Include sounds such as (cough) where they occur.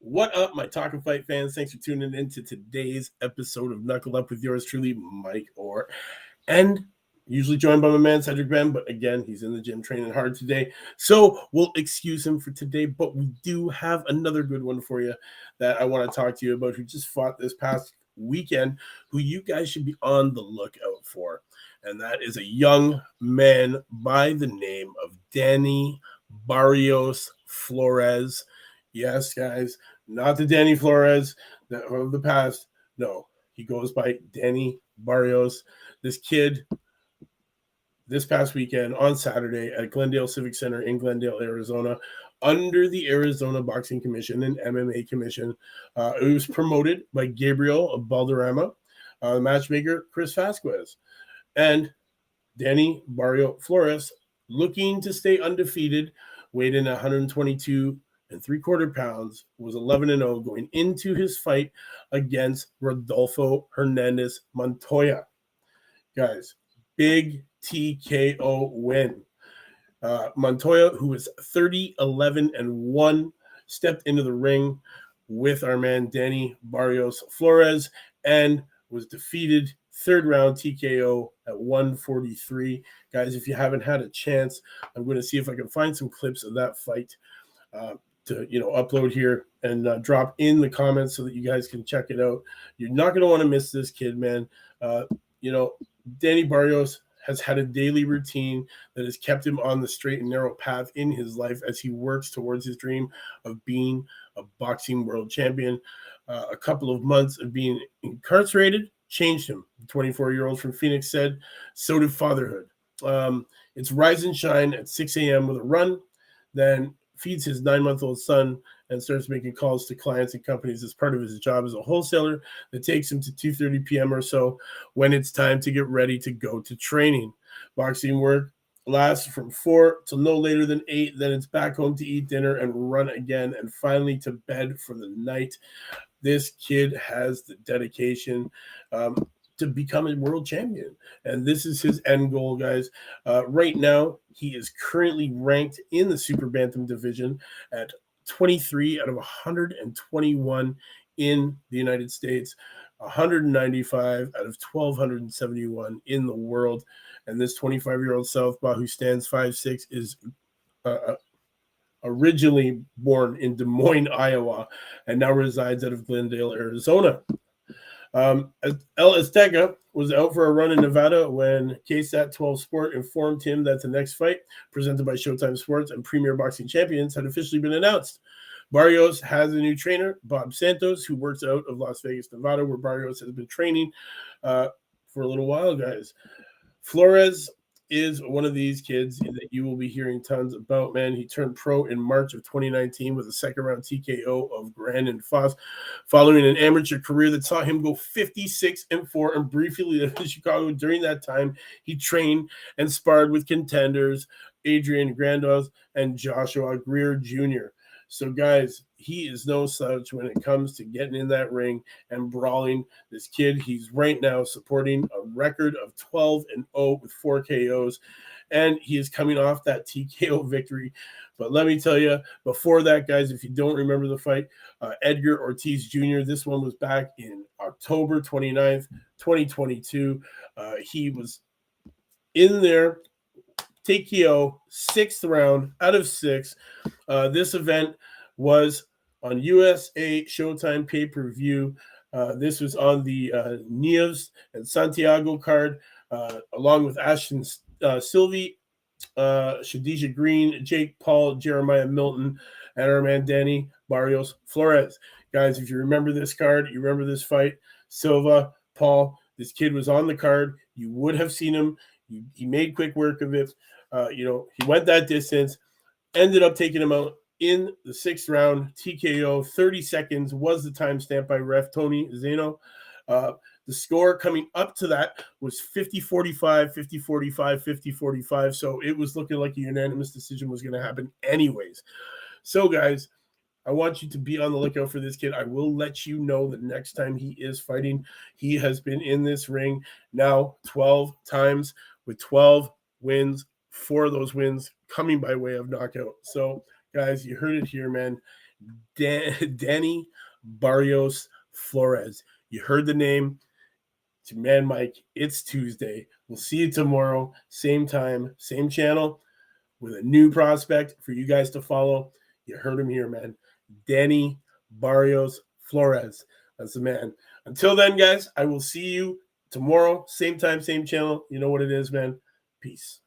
What up, my TalkinFight fans? Thanks for tuning in to today's episode of Knuckle Up with yours truly, Mike Orr. And usually joined by my man Cedric Benn, but again, he's in the gym training hard today. So we'll excuse him for today, but we do have another good one for you that I want to talk to you about who just fought this past weekend, who you guys should be on the lookout for. And that is a young man by the name of Danny Barrios Flores. Yes, guys, not the Danny Flores of the past. No, he goes by Danny Barrios. This kid, this past weekend on Saturday at Glendale Civic Center in Glendale, Arizona, under the Arizona Boxing Commission and MMA Commission. Uh, it was promoted by Gabriel Balderrama, uh, matchmaker Chris Vasquez, and Danny Barrio Flores, looking to stay undefeated, weighed in 122 and three quarter pounds, was 11 and 0 going into his fight against Rodolfo Hernandez Montoya. Guys, big TKO win. Uh, Montoya, who was 30, 11, and 1, stepped into the ring with our man Danny Barrios Flores and was defeated third round TKO at 143. Guys, if you haven't had a chance, I'm going to see if I can find some clips of that fight. Uh, to you know upload here and uh, drop in the comments so that you guys can check it out. You're not going to want to miss this kid, man. Uh, you know, Danny Barrios has had a daily routine that has kept him on the straight and narrow path in his life as he works towards his dream of being a boxing world champion. Uh, a couple of months of being incarcerated changed him. The 24 year old from Phoenix said, So did fatherhood. Um, it's rise and shine at 6 a.m. with a run, then feeds his nine month old son and starts making calls to clients and companies as part of his job as a wholesaler that takes him to 2.30 p.m or so when it's time to get ready to go to training boxing work lasts from four till no later than eight then it's back home to eat dinner and run again and finally to bed for the night this kid has the dedication um, to become a world champion. And this is his end goal, guys. Uh, right now, he is currently ranked in the super bantam division at 23 out of 121 in the United States, 195 out of 1,271 in the world. And this 25 year old Southpaw who stands 5'6 is uh, uh, originally born in Des Moines, Iowa, and now resides out of Glendale, Arizona. Um, El Azteca was out for a run in Nevada when KSAT 12 Sport informed him that the next fight, presented by Showtime Sports and Premier Boxing Champions, had officially been announced. Barrios has a new trainer, Bob Santos, who works out of Las Vegas, Nevada, where Barrios has been training uh, for a little while, guys. Flores is one of these kids that you will be hearing tons about, man. He turned pro in March of 2019 with a second round TKO of Brandon Foss, following an amateur career that saw him go 56 and 4 and briefly lived in (laughs) Chicago. During that time, he trained and sparred with contenders Adrian Granados and Joshua Greer Jr. So, guys, he is no slouch when it comes to getting in that ring and brawling. This kid, he's right now supporting a record of 12 and 0 with four KOs, and he is coming off that TKO (laughs) victory. But let me tell you, before that, guys, if you don't remember the fight, uh, Edgar Ortiz Jr., this one was back in October 29th, 2022. Uh, he was in there TKO, sixth round out of six. Uh, this event was on USA Showtime pay per view. Uh, this was on the uh, and Santiago card, uh, along with Ashton uh, Silva, uh, Shadasia Green, Jake Paul, Jeremiah Milton, and our man Danny Barrios Flores. Guys, if you remember this card, you remember this fight, Silva, Paul, this kid was on the card. You would have seen him. He made quick work of it. Uh, you know, he went that distance, ended up taking him out in the sixth round. TKO, 30 seconds was the timestamp by ref Tony Zeno. Uh, the score coming up to that was 50 45, 50 45, 50 45. So it was looking like a unanimous decision was going to happen, anyways. So, guys, I want you to be on the lookout for this kid. I will let you know the next time he is fighting. He has been in this ring now 12 times with 12 wins, four of those wins coming by way of knockout. So, guys, you heard it here, man. Dan- (laughs) Danny Barrios Flores. You heard the name. To man, Mike. It's Tuesday. We'll see you tomorrow, same time, same channel, with a new prospect for you guys to follow. You heard him here, man. Danny Barrios Flores. That's the man. Until then, guys, I will see you tomorrow, same time, same channel. You know what it is, man. Peace.